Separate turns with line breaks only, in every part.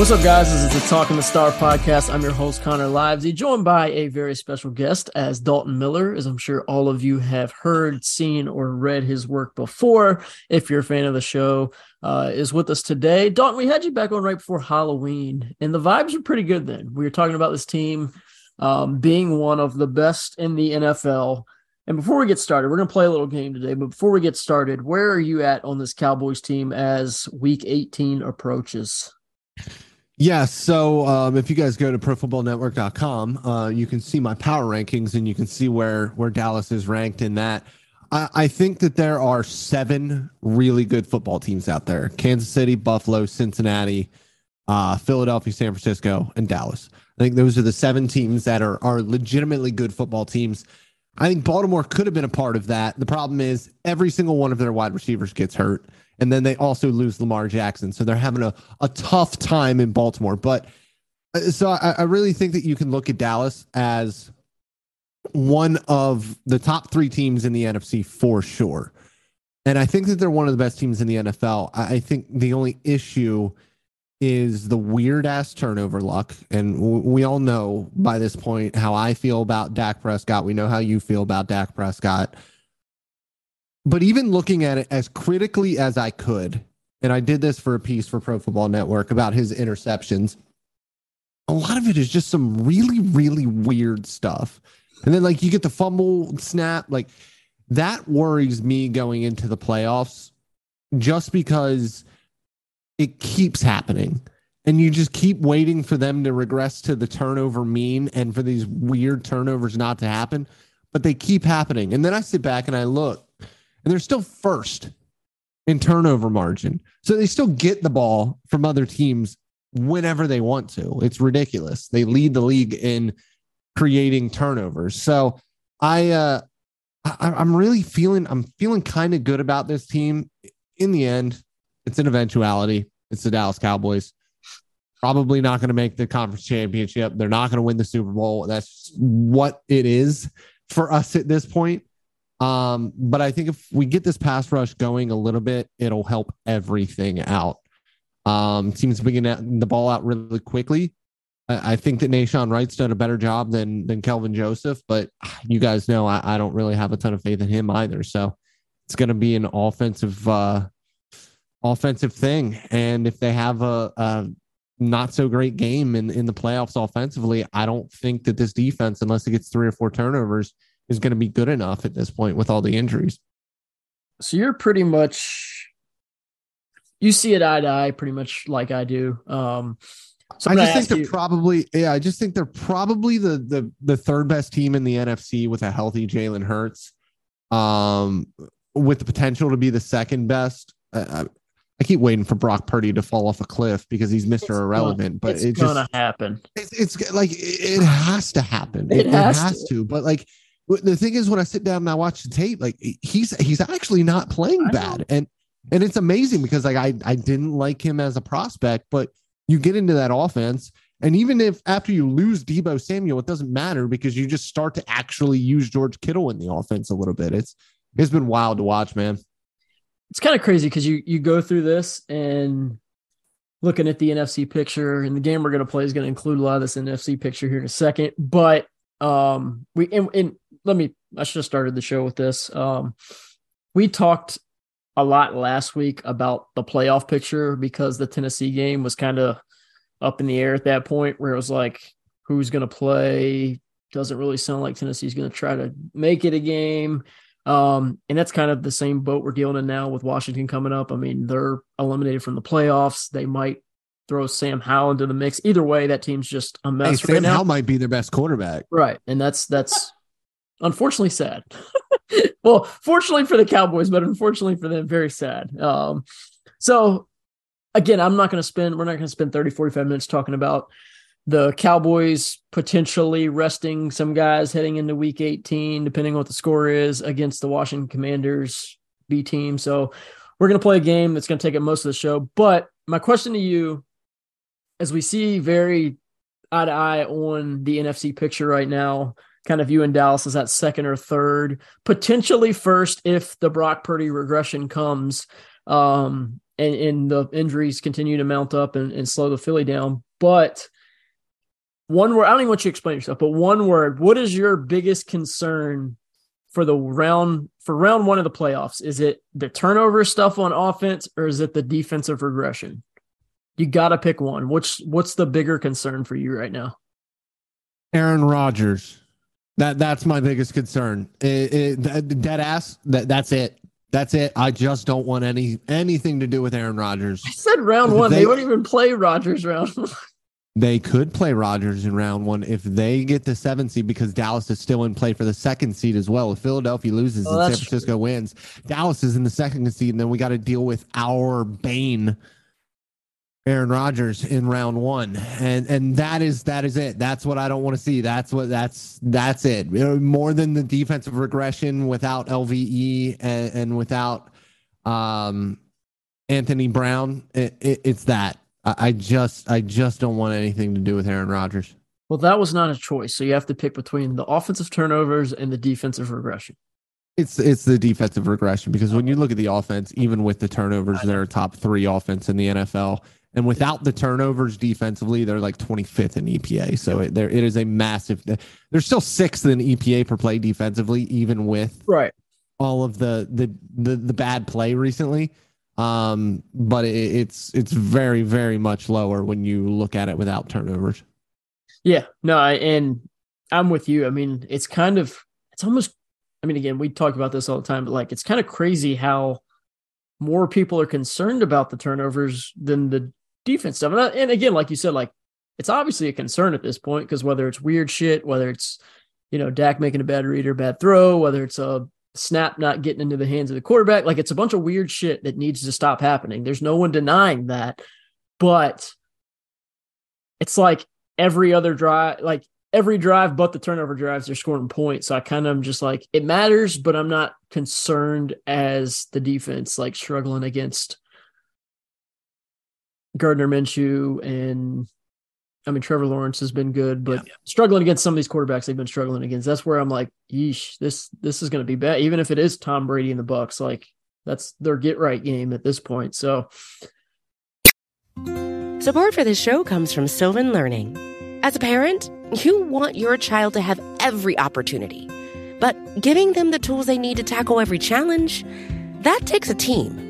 What's up, guys? This is the Talking the Star podcast. I'm your host, Connor Livesay, joined by a very special guest as Dalton Miller, as I'm sure all of you have heard, seen, or read his work before. If you're a fan of the show, uh, is with us today. Dalton, we had you back on right before Halloween, and the vibes were pretty good then. We were talking about this team um, being one of the best in the NFL. And before we get started, we're going to play a little game today. But before we get started, where are you at on this Cowboys team as week 18 approaches?
Yeah, so um, if you guys go to profootballnetwork.com, uh, you can see my power rankings and you can see where where Dallas is ranked in that. I, I think that there are seven really good football teams out there: Kansas City, Buffalo, Cincinnati, uh, Philadelphia, San Francisco, and Dallas. I think those are the seven teams that are are legitimately good football teams. I think Baltimore could have been a part of that. The problem is every single one of their wide receivers gets hurt and then they also lose Lamar Jackson. So they're having a, a tough time in Baltimore. But uh, so I, I really think that you can look at Dallas as one of the top three teams in the NFC for sure. And I think that they're one of the best teams in the NFL. I think the only issue is the weird ass turnover luck. And we all know by this point how I feel about Dak Prescott. We know how you feel about Dak Prescott but even looking at it as critically as I could, and I did this for a piece for Pro Football Network about his interceptions, a lot of it is just some really, really weird stuff. And then, like, you get the fumble snap, like, that worries me going into the playoffs just because it keeps happening. And you just keep waiting for them to regress to the turnover mean and for these weird turnovers not to happen. But they keep happening. And then I sit back and I look and they're still first in turnover margin. So they still get the ball from other teams whenever they want to. It's ridiculous. They lead the league in creating turnovers. So I uh I, I'm really feeling I'm feeling kind of good about this team. In the end, it's an eventuality. It's the Dallas Cowboys. Probably not going to make the conference championship. They're not going to win the Super Bowl. That's what it is for us at this point. Um, but I think if we get this pass rush going a little bit, it'll help everything out. Um, teams getting the ball out really quickly. I, I think that Nahshon Wright's done a better job than than Kelvin Joseph, but you guys know I, I don't really have a ton of faith in him either. So it's going to be an offensive uh, offensive thing, and if they have a, a not so great game in in the playoffs offensively, I don't think that this defense, unless it gets three or four turnovers is going to be good enough at this point with all the injuries.
So you're pretty much you see it eye to eye, pretty much like I do. Um,
so I just think they're you, probably yeah. I just think they're probably the the the third best team in the NFC with a healthy Jalen Hurts, um, with the potential to be the second best. Uh, I keep waiting for Brock Purdy to fall off a cliff because he's Mr. Irrelevant, but
it's,
it's
gonna happen.
It's, it's like it has to happen. It, it has, it has to. to. But like the thing is, when I sit down and I watch the tape, like he's he's actually not playing bad, and and it's amazing because like I I didn't like him as a prospect, but you get into that offense, and even if after you lose Deebo Samuel, it doesn't matter because you just start to actually use George Kittle in the offense a little bit. It's it's been wild to watch, man.
It's kind of crazy because you you go through this and looking at the NFC picture, and the game we're going to play is going to include a lot of this NFC picture here in a second, but um we and, and let me I should have started the show with this. Um, we talked a lot last week about the playoff picture because the Tennessee game was kind of up in the air at that point, where it was like, who's going to play? Doesn't really sound like Tennessee's going to try to make it a game. Um, and that's kind of the same boat we're dealing in now with Washington coming up. I mean, they're eliminated from the playoffs. They might throw Sam Howell into the mix. Either way, that team's just a mess.
Hey,
right
Sam
now.
Howell might be their best quarterback.
Right. And that's that's unfortunately sad. well, fortunately for the Cowboys, but unfortunately for them, very sad. Um, so again, I'm not going to spend, we're not going to spend 30, 45 minutes talking about the Cowboys potentially resting some guys heading into week 18, depending on what the score is against the Washington Commanders B team. So we're going to play a game that's going to take up most of the show. But my question to you, as we see very eye to eye on the NFC picture right now, kind of you and Dallas as that second or third, potentially first if the Brock Purdy regression comes um, and, and the injuries continue to mount up and, and slow the Philly down. But one word, I don't even want you to explain yourself, but one word, what is your biggest concern for the round for round one of the playoffs? Is it the turnover stuff on offense or is it the defensive regression? You got to pick one. What's what's the bigger concern for you right now?
Aaron Rodgers. That that's my biggest concern. It, it, dead ass. That that's it. That's it. I just don't want any anything to do with Aaron Rodgers.
I said round one. They, they won't even play Rodgers round one.
They could play Rodgers in round one if they get the seven seed because Dallas is still in play for the second seed as well. If Philadelphia loses oh, and San Francisco true. wins, Dallas is in the second seed, and then we got to deal with our Bane Aaron Rodgers in round one, and and that is that is it. That's what I don't want to see. That's what that's that's it. More than the defensive regression without LVE and, and without um, Anthony Brown, it, it, it's that. I, I just I just don't want anything to do with Aaron Rodgers.
Well, that was not a choice. So you have to pick between the offensive turnovers and the defensive regression.
It's it's the defensive regression because when you look at the offense, even with the turnovers, they're top three offense in the NFL. And without the turnovers defensively, they're like 25th in EPA. So it, there it is a massive. They're still sixth in EPA per play defensively, even with
right
all of the the the, the bad play recently. Um, but it, it's it's very very much lower when you look at it without turnovers.
Yeah, no, I, and I'm with you. I mean, it's kind of it's almost. I mean, again, we talk about this all the time, but like it's kind of crazy how more people are concerned about the turnovers than the defense stuff. And, and again, like you said, like it's obviously a concern at this point because whether it's weird shit, whether it's you know Dak making a bad read or bad throw, whether it's a snap not getting into the hands of the quarterback, like it's a bunch of weird shit that needs to stop happening. There's no one denying that, but it's like every other drive, like every drive but the turnover drives, they're scoring points. So I kind of am just like it matters, but I'm not concerned as the defense like struggling against Gardner Minshew and I mean Trevor Lawrence has been good, but yeah. struggling against some of these quarterbacks they've been struggling against. That's where I'm like, yeesh, this this is going to be bad. Even if it is Tom Brady and the Bucs, like that's their get right game at this point. So
support for this show comes from Sylvan Learning. As a parent, you want your child to have every opportunity, but giving them the tools they need to tackle every challenge that takes a team.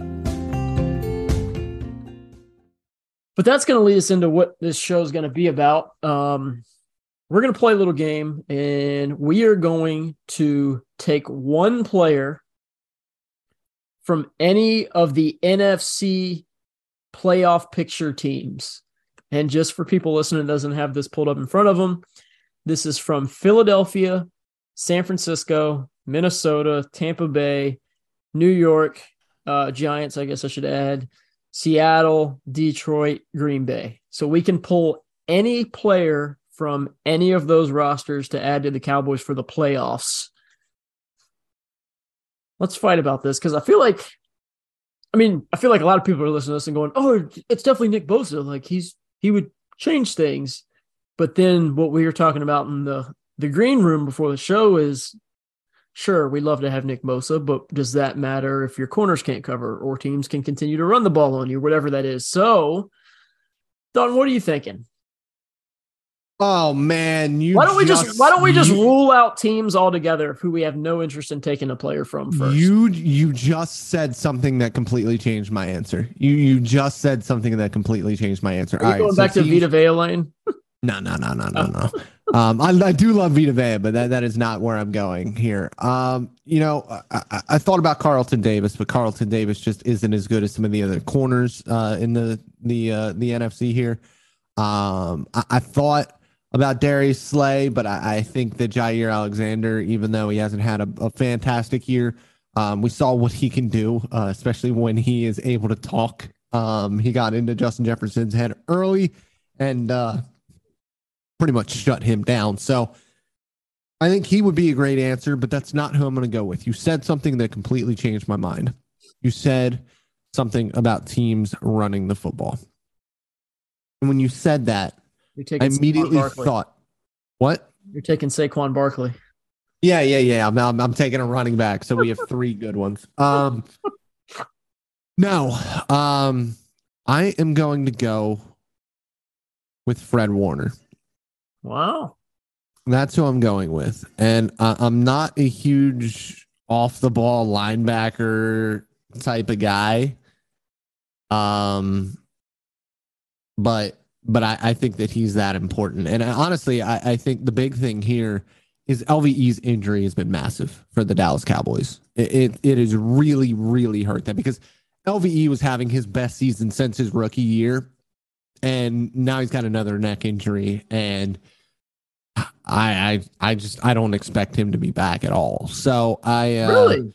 But that's going to lead us into what this show is going to be about. Um, we're going to play a little game, and we are going to take one player from any of the NFC playoff picture teams. And just for people listening doesn't have this pulled up in front of them, this is from Philadelphia, San Francisco, Minnesota, Tampa Bay, New York, uh, Giants, I guess I should add, Seattle, Detroit, Green Bay. So we can pull any player from any of those rosters to add to the Cowboys for the playoffs. Let's fight about this because I feel like, I mean, I feel like a lot of people are listening to this and going, "Oh, it's definitely Nick Bosa. Like he's he would change things." But then what we were talking about in the the green room before the show is sure, we'd love to have Nick Bosa, but does that matter if your corners can't cover or teams can continue to run the ball on you, whatever that is? So, Don, what are you thinking?
Oh man, you
why don't we just, why don't we just you, rule out teams altogether who we have no interest in taking a player from first?
You you just said something that completely changed my answer. You you just said something that completely changed my answer.
Are All going right, back so to Vita Vea lane?
No, no, no, no, no, no. um, I, I do love Vita Vea, but that, that is not where I'm going here. Um, you know, I, I thought about Carlton Davis, but Carlton Davis just isn't as good as some of the other corners uh, in the the uh, the NFC here. Um, I, I thought about Darius Slay, but I, think that Jaire Alexander, even though he hasn't had a, a fantastic year, um, we saw what he can do, uh, especially when he is able to talk. Um, he got into Justin Jefferson's head early and uh, pretty much shut him down. So I think he would be a great answer, but that's not who I'm going to go with. You said something that completely changed my mind. You said something about teams running the football. And when you said that, I immediately thought, what?
You're taking Saquon Barkley.
Yeah, yeah, yeah. I'm, I'm, I'm taking a running back. So we have three good ones. Um, no, um, I am going to go with Fred Warner.
Wow.
That's who I'm going with. And uh, I'm not a huge off the ball linebacker type of guy. Um, but but I, I think that he's that important. And I, honestly, I, I think the big thing here is LVE's injury has been massive for the Dallas Cowboys. It, it, it has really, really hurt them because LVE was having his best season since his rookie year. And now he's got another neck injury. And I, I, I just, I don't expect him to be back at all. So I, uh, really,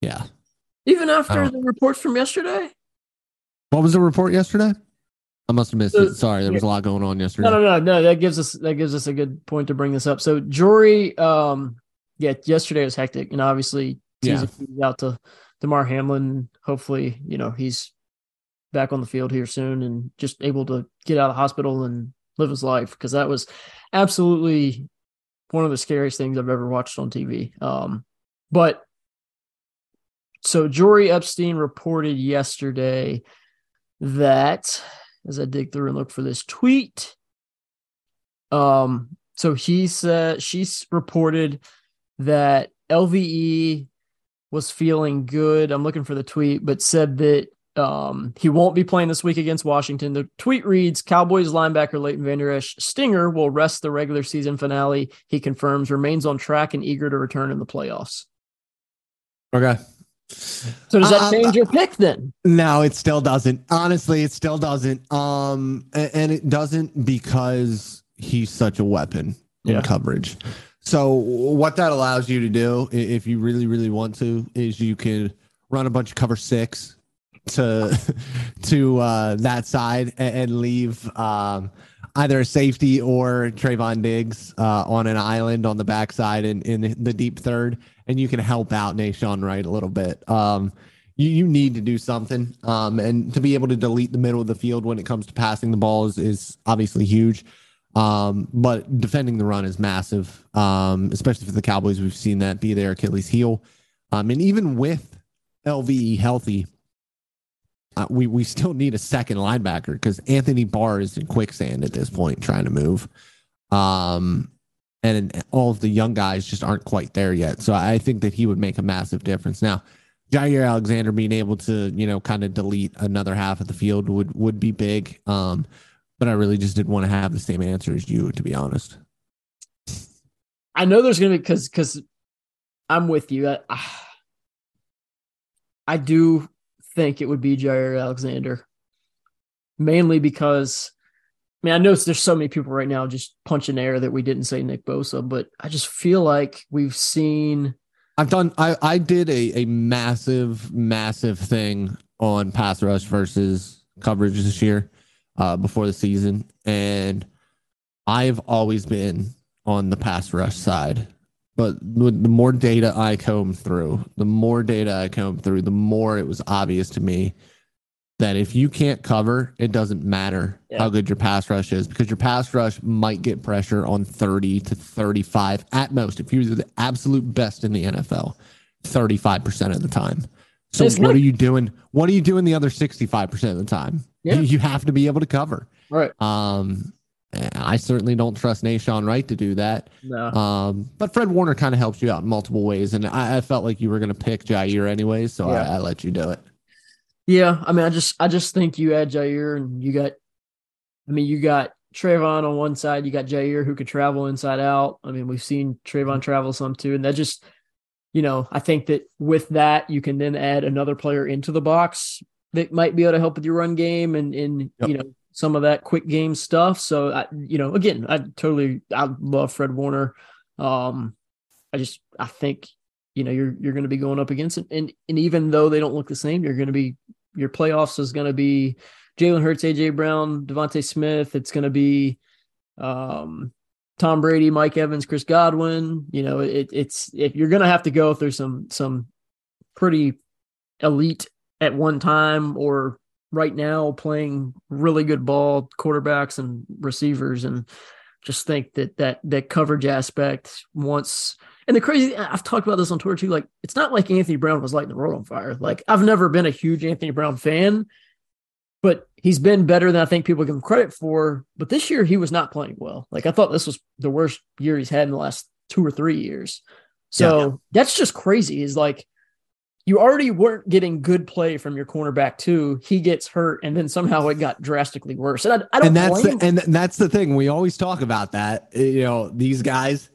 yeah.
Even after the reports from yesterday?
What was the report yesterday? I must have missed so, it. Sorry, there was a lot going on yesterday.
No, no, no, no. That gives us that gives us a good point to bring this up. So Jori, um, yeah, yesterday was hectic, and obviously yeah. out to Damar Hamlin. Hopefully, you know he's back on the field here soon and just able to get out of the hospital and live his life because that was absolutely one of the scariest things I've ever watched on TV. Um, but so Jori Epstein reported yesterday that as I dig through and look for this tweet. Um, so he said she's reported that LVE was feeling good. I'm looking for the tweet, but said that um, he won't be playing this week against Washington. The tweet reads Cowboys linebacker Leighton Vander Esch Stinger will rest the regular season finale. He confirms remains on track and eager to return in the playoffs.
Okay.
So does that uh, change your pick then?
No, it still doesn't. Honestly, it still doesn't. Um, and it doesn't because he's such a weapon in yeah. coverage. So what that allows you to do, if you really, really want to, is you can run a bunch of cover six to to uh, that side and, and leave um, either safety or Trevon Diggs uh, on an island on the backside in, in the deep third, and you can help out Nahshon Wright a little bit. Um, you, you need to do something. Um, and to be able to delete the middle of the field when it comes to passing the ball is, is obviously huge. Um, but defending the run is massive, um, especially for the Cowboys. We've seen that be their Achilles heel. Um, and even with LVE healthy, uh, we we still need a second linebacker because Anthony Barr is in quicksand at this point trying to move. Um, and all of the young guys just aren't quite there yet. So I think that he would make a massive difference. Now, Jaire Alexander being able to, you know, kind of delete another half of the field would would be big. Um, but I really just didn't want to have the same answer as you, to be honest.
I know there's gonna be because because I'm with you. I, I do think it would be Jaire Alexander, mainly because I mean I know there's so many people right now just punching air that we didn't say Nick Bosa, but I just feel like we've seen.
I've done. I I did a a massive massive thing on pass rush versus coverage this year, uh, before the season, and I've always been on the pass rush side. But the more data I combed through, the more data I combed through, the more it was obvious to me that if you can't cover, it doesn't matter
Yeah.
how good your pass rush is because your pass rush might get pressure on 30 to 35 at most. If you're the absolute best in the NFL, 35% of the time. So
It's
what
not-
are you doing? What are you doing the other 65% of the time?
Yeah.
You, you have to be able to cover.
Right.
Um, I certainly don't trust Nahshon Wright to do that.
No.
Um, but Fred Warner kind of helps you out in multiple ways, and I, I felt like you were going to pick Jaire anyways, so
Yeah.
I, I let you do it.
Yeah, I mean, I just I just think you add Jaire and you got, I mean, you got Trevon on one side, you got Jaire who could travel inside out. I mean, we've seen Trevon travel some too, and that just, you know, I think that with that you can then add another player into the box that might be able to help with your run game and and
Yep.
you know some of that quick game stuff. So I, you know, again, I totally I love Fred Warner. Um, I just I think you know you're you're going to be going up against and and even though they don't look the same, you're going to be your playoffs is going to be Jalen Hurts, AJ Brown, DeVonta Smith. It's going to be um, Tom Brady, Mike Evans, Chris Godwin. You know, it, it's if you're going to have to go through some some pretty elite at one time or right now playing really good ball quarterbacks and receivers and just think that that that coverage aspect once and the crazy I've talked about this on Twitter too like it's not like Anthony Brown was lighting the world on fire. Like I've never been a huge Anthony Brown fan but he's been better than I think people give him credit for but this year he was not playing well. Like I thought this was the worst year he's had in the last 2 or 3 years. So that's just crazy is like you already weren't getting good play from your cornerback too. He gets hurt, and then somehow it got drastically worse. And I, I don't
And that's the, and that's the thing we always talk about that you know these guys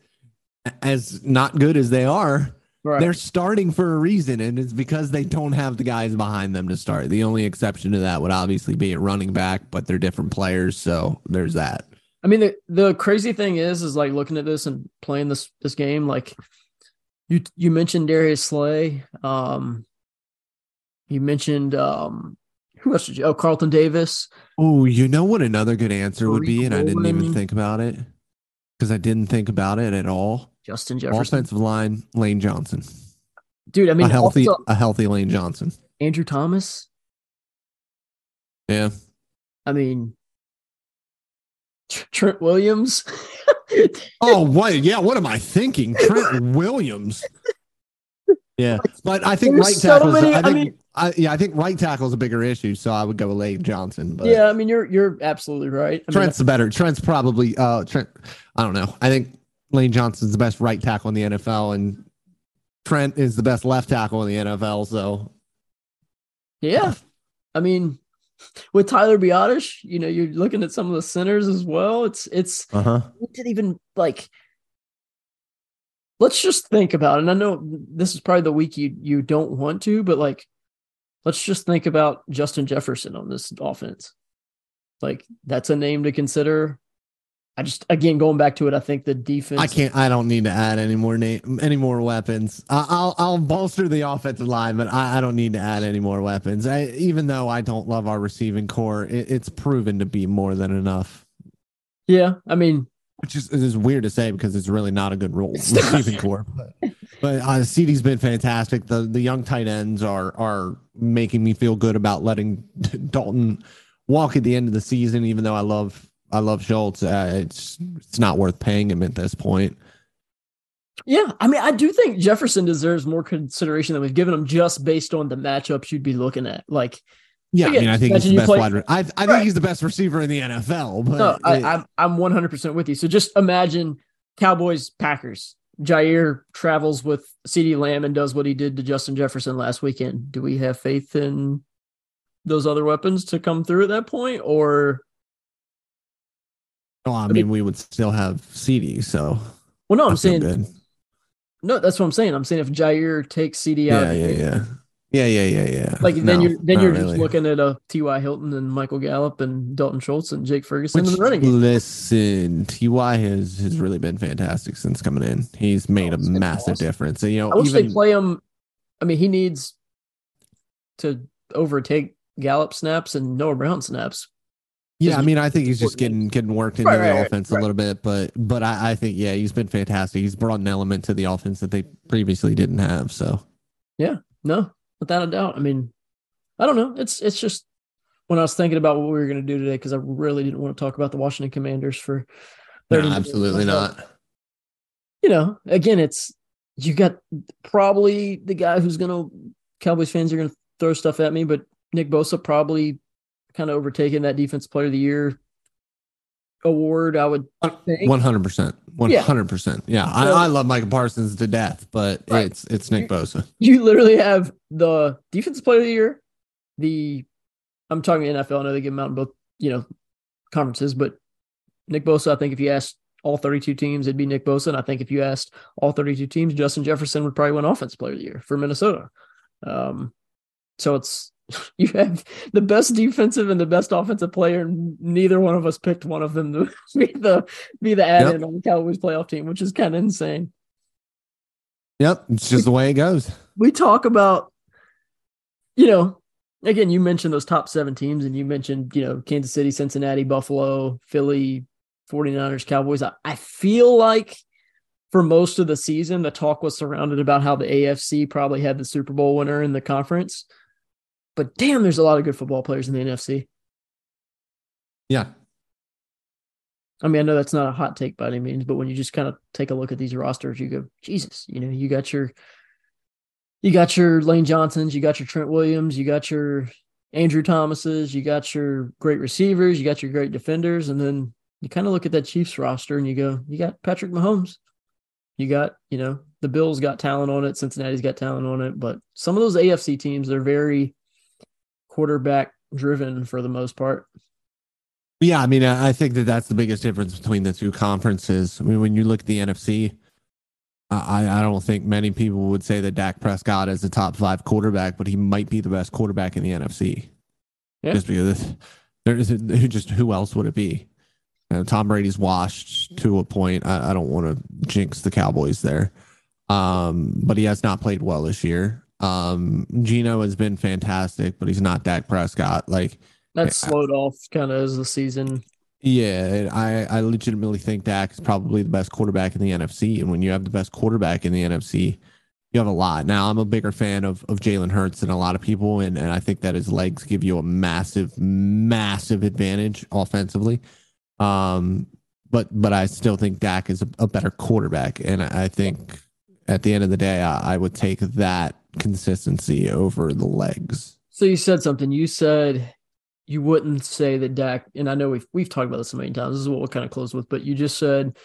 as not good as they are
Right.
they're starting for a reason and it's because they don't have the guys behind them to start the only exception to that would obviously be at running back but they're different players so there's that
I mean, the the crazy thing is, is like looking at this and playing this this game. Like you you mentioned Darius Slay. Um, you mentioned um, who else did you? Oh, Carlton Davis.
Oh, you know what another good answer would be, and I didn't even think about it because I didn't think about it at all.
Justin Jefferson.
Offensive line, Lane Johnson,
Dude, I mean,
a healthy,
also
a healthy Lane Johnson.
Andrew Thomas.
Yeah,
I mean, Tr- Trent Williams.
Oh, what? Yeah, what am I thinking? Trent Williams. Yeah, but I think
There's
right
so
tackle.
many-
I
I mean-
I, yeah, I think right tackle is a bigger issue, so I would go with Lane Johnson. But
yeah, I mean, you're you're absolutely right. I mean,
Trent's the better. Trent's probably uh Trent. I don't know. I think Lane Johnson's the best right tackle in the NFL, and Trent is the best left tackle in the NFL. So
Yeah. I mean, with Tyler Biadasz, you know, you're looking at some of the centers as well. It's it's
uh huh.
we didn't even like let's just think about it. And I know this is probably the week you you don't want to, but like let's just think about Justin Jefferson on this offense. Like that's a name to consider. I just again going back to it, I think the defense
I can't. I don't need to add any more name, any more weapons. I, I'll I'll bolster the offensive line, but I, I don't need to add any more weapons. I, even though I don't love our receiving corps, it, it's proven to be more than enough.
Yeah, I mean,
Which is, is weird to say because it's really not a good role receiving corps. But, but uh, CD's been fantastic. The the young tight ends are are making me feel good about letting Dalton walk at the end of the season. Even though I love I love Schultz, uh, it's it's not worth paying him at this point.
Yeah, I mean, I do think Jefferson deserves more consideration than we've given him just based on the matchups you'd be looking at. Like,
Yeah, I mean, I think he's the best
play-
wide. re- I I think
Right.
he's the best receiver in the NFL. But
no, I,
it-
I'm I'm 100 percent with you. So just imagine Cowboys Packers. Jaire travels with C.D. Lamb and does what he did to Justin Jefferson last weekend. Do we have faith in those other weapons to come through at that point, or
well, I
mean-
mean, we would still have CD. So
well, no,
I
I'm saying
good.
no. That's what I'm saying. I'm saying if Jaire takes C.D. out,
yeah, yeah, yeah. Yeah, yeah, yeah, yeah.
Like then
No,
you're then you're
really.
just looking at uh, a T.Y. Hilton and Michael Gallup and Dalton Schultz and Jake Ferguson
Which,
in the running game.
listen, Ty has has really been fantastic since coming in. He's oh, made
Oh,
a massive
awesome.
difference. And, you know,
I wish
even
they play him. I mean, he needs to overtake Gallup snaps and Noah Brown snaps.
Yeah, I mean, I think he's just getting getting worked into
Right,
the
right,
offense
right.
a little bit, but but I, I think yeah, he's been fantastic. He's brought an element to the offense that they previously didn't have. So yeah,
No, without a doubt. I mean, I don't know. It's it's just when I was thinking about what we were going to do today because I really didn't want to talk about the Washington Commanders for
no,
30 minutes.
absolutely not.
You know, again, it's you got probably the guy who's going to Cowboys fans are going to throw stuff at me, but Nick Bosa probably kind of overtaking that defense player of the year award. I would think.
Hundred percent, hundred percent. Yeah, I,
So-
I love Micah Parsons to death, but
Right.
it's it's Nick Bosa.
you literally have the defensive player of the year, the I'm talking NFL. I know they give them out in both, you know, conferences, but Nick Bosa, I think if you asked all 32 teams, it'd be Nick Bosa. And I think if you asked all 32 teams, Justin Jefferson would probably win offense player of the year for Minnesota. Um, so it's you have the best defensive and the best offensive player, and neither one of us picked one of them to be the be the add-in on the Cowboys playoff team, which is kind of insane.
Yep, it's just the way it goes.
we talk about, you know, again, you mentioned those top seven teams and you mentioned, you know, Kansas City, Cincinnati, Buffalo, Philly, 49ers, Cowboys. I, I feel like for most of the season, the talk was surrounded about how the AFC probably had the Super Bowl winner in the conference. But damn, there's a lot of good football players in the NFC.
Yeah,
I mean, I know that's not a hot take by any means, but when you just kind of take a look at these rosters, you go, Jesus, you know, you got your you got your Lane Johnsons, you got your Trent Williams, you got your Andrew Thomases, you got your great receivers, you got your great defenders, and then you kind of look at that Chiefs roster and you go, you got Patrick Mahomes. You got, you know, the Bills got talent on it, Cincinnati's got talent on it, but some of those AFC teams, they're very quarterback driven for the most part.
yeah. I mean, I think that that's the biggest difference between the two conferences. I mean, when you look at the NFC, I I don't think many people would say that Dak Prescott is a top five quarterback, but he might be the best quarterback in the NFC.
Yeah.
Just because there is who just who else would it be? You know, Tom Brady's washed to a point. I, I don't want to jinx the Cowboys there, um, but he has not played well this year. Um, Geno has been fantastic, but he's not Dak Prescott. Like,
That's
Yeah.
slowed off kind of as the season.
yeah, I, I legitimately think Dak is probably the best quarterback in the NFC. And when you have the best quarterback in the NFC, you have a lot. Now, I'm a bigger fan of, of Jalen Hurts than a lot of people. And, and I think that his legs give you a massive, massive advantage offensively. Um, but but I still think Dak is a, a better quarterback. And I I think at the end of the day, I, I would take that consistency over the legs.
So you said something. You said you wouldn't say that Dak, and I know we've we've talked about this so many times. This is what we'll kind of close with, but you just said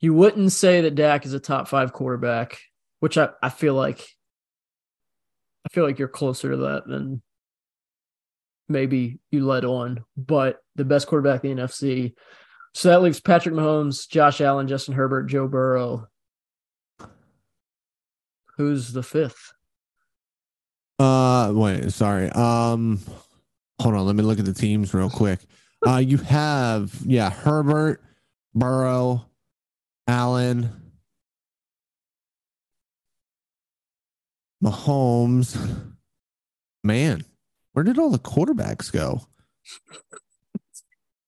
you wouldn't say that Dak is a top five quarterback, which I, I feel like I feel like you're closer to that than maybe you led on. But the best quarterback in the NFC. So that leaves Patrick Mahomes, Josh Allen, Justin Herbert, Joe Burrow. Who's the fifth?
Uh, wait, sorry. Um, hold on. Let me look at the teams real quick. Uh, you have yeah, Herbert, Burrow, Allen, Mahomes. Man, where did all the quarterbacks go?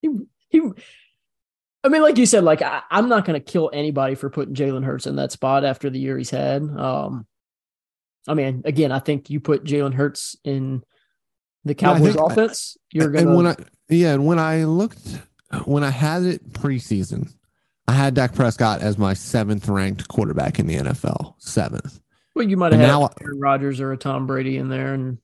he, he I mean, like you said, like I, I'm not going to kill anybody for putting Jalen Hurts in that spot after the year he's had. Um, I mean, again, I think you put Jalen Hurts in the Cowboys
think-
offense, you're
and when
gonna.
I yeah, and when I looked when I had it preseason, I had Dak Prescott as my seventh ranked quarterback in the NFL. Seventh.
well, you might have
and
had
now-
Aaron Rodgers or a Tom Brady in there, and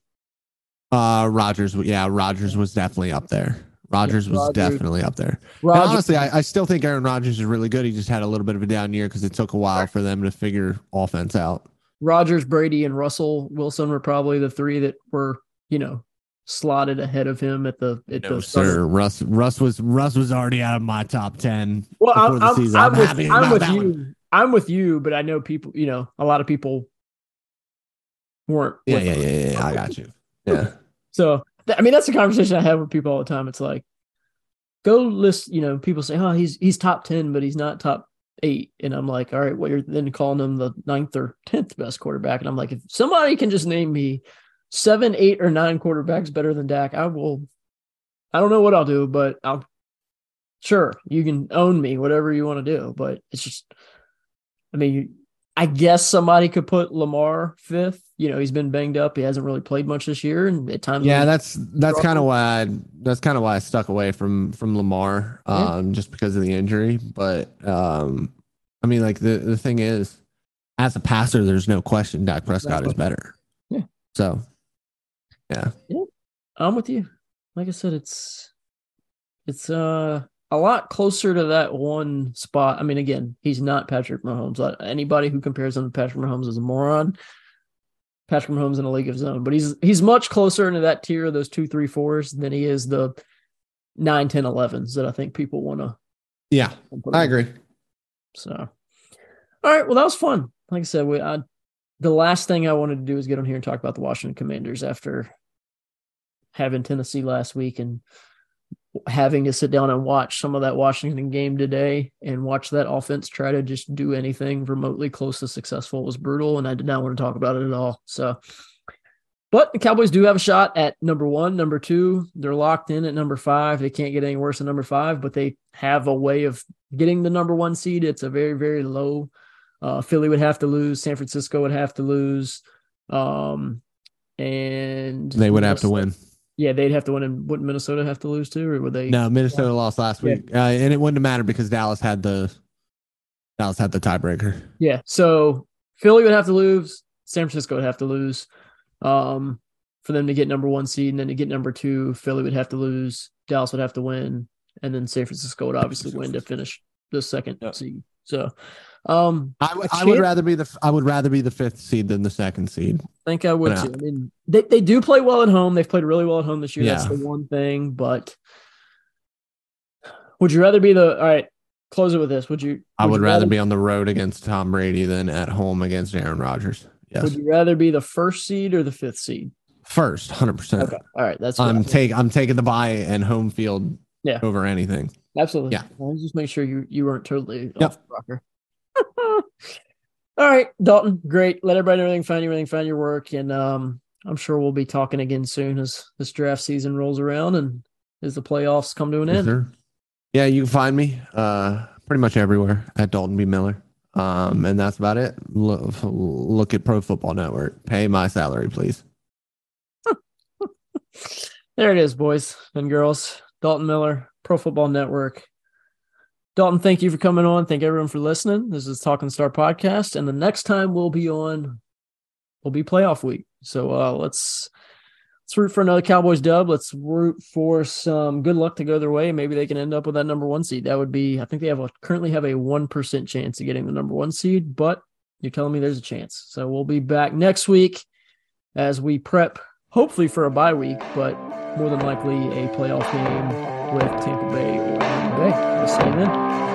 Uh, Rodgers, yeah, Rodgers was definitely up there. Rodgers was
Rodgers-
definitely up there. Honestly, I, I still think Aaron Rodgers is really good. He just had a little bit of a down year because it took a while for them to figure offense out.
Rodgers, Brady, and Russell Wilson were probably the three that were, you know, slotted ahead of him at the at
No,
the start of-
sir. Russ, Russ was Russ was already out of my top ten.
Well, I'm,
the
I'm. I'm
I'm
with, I'm with you.
one.
I'm with you, but I know people, you know, a lot of people weren't.
Yeah, yeah, yeah, yeah, yeah. I got you. Yeah.
So I mean, that's a conversation I have with people all the time. It's like, go list. You know, people say, "Oh, he's he's top ten, but he's not top eight. And I'm like, all right, well, you're then calling him the ninth or tenth best quarterback. And I'm like, if somebody can just name me seven, eight, or nine quarterbacks better than Dak, I will. I don't know what I'll do, but I'll. Sure, you can own me, whatever you want to do, but it's just. I mean, I guess somebody could put Lamar fifth. You know, he's been banged up. He hasn't really played much this year, and at times,
yeah, that's that's kind of why I, that's kind of why I stuck away from from Lamar, um, yeah. just because of the injury. But um, I mean, like the the thing is, as a passer, there's no question Dak Prescott is better.
Yeah.
So, yeah.
Yeah, I'm with you. Like I said, it's it's uh a lot closer to that one spot. I mean, again, he's not Patrick Mahomes. Uh, anybody who compares him to Patrick Mahomes is a moron. Patrick Mahomes in a league of his own, but he's he's much closer into that tier of those two, three, fours than he is the nine, 10, 11s that I think people want to.
Yeah, I agree.
So, all right. Well, that was fun. Like I said, we I, the last thing I wanted to do is get on here and talk about the Washington Commanders after having Tennessee last week and having to sit down and watch some of that Washington game today and watch that offense try to just do anything remotely close to successful was brutal. And I did not want to talk about it at all. So, but the Cowboys do have a shot at number one, number two. They're locked in at number five. They can't get any worse than number five, but they have a way of getting the number one seed. It's a very, very low. Uh, Philly would have to lose. San Francisco would have to lose. Um, and
they would have to win.
Yeah, they'd have to win. And wouldn't Minnesota have to lose too, or would they?
No, Minnesota lost last week, yeah. uh, and it wouldn't matter because Dallas had the Dallas had the tiebreaker.
Yeah, so Philly would have to lose. San Francisco would have to lose um, for them to get number one seed, and then to get number two, Philly would have to lose. Dallas would have to win, and then San Francisco would obviously win to finish the second yeah. seed. So um,
I, w- I would rather be the I would rather be the fifth seed than the second seed.
I think I would too. I mean, they, they do play well at home. They've played really well at home this year. Yeah. That's the one thing. But would you rather be the all right? Close it with this. Would you? Would
I would
you
rather, rather be on the road against Tom Brady than at home against Aaron Rodgers. Yes.
Would you rather be the first seed or the fifth seed?
First, hundred percent.
Okay. All right. That's.
I'm take. I'm taking the buy and home field.
Yeah.
Over anything.
Absolutely.
Yeah.
I'll just make sure you you weren't totally yep. off the rocker. All right, Dalton, great. Let everybody know everything, find you, everything, find your work. And um, I'm sure we'll be talking again soon as this draft season rolls around and as the playoffs come to an yes, end. Sir.
Yeah, you can find me uh, pretty much everywhere at Dalton B. Miller. Um, and that's about it. Look, look at Pro Football Network. Pay my salary, please.
there it is, boys and girls. Dalton Miller, Pro Football Network. Dalton, thank you for coming on. Thank everyone for listening. This is Talking Star podcast, and the next time we'll be on will be playoff week. So uh, let's let's root for another Cowboys dub. Let's root for some good luck to go their way. Maybe they can end up with that number one seed. That would be. I think they have a currently have a one percent chance of getting the number one seed, but you're telling me there's a chance. So we'll be back next week as we prep, hopefully for a bye week, but more than likely a playoff game with Tampa Bay or Green Bay. We'll see you then.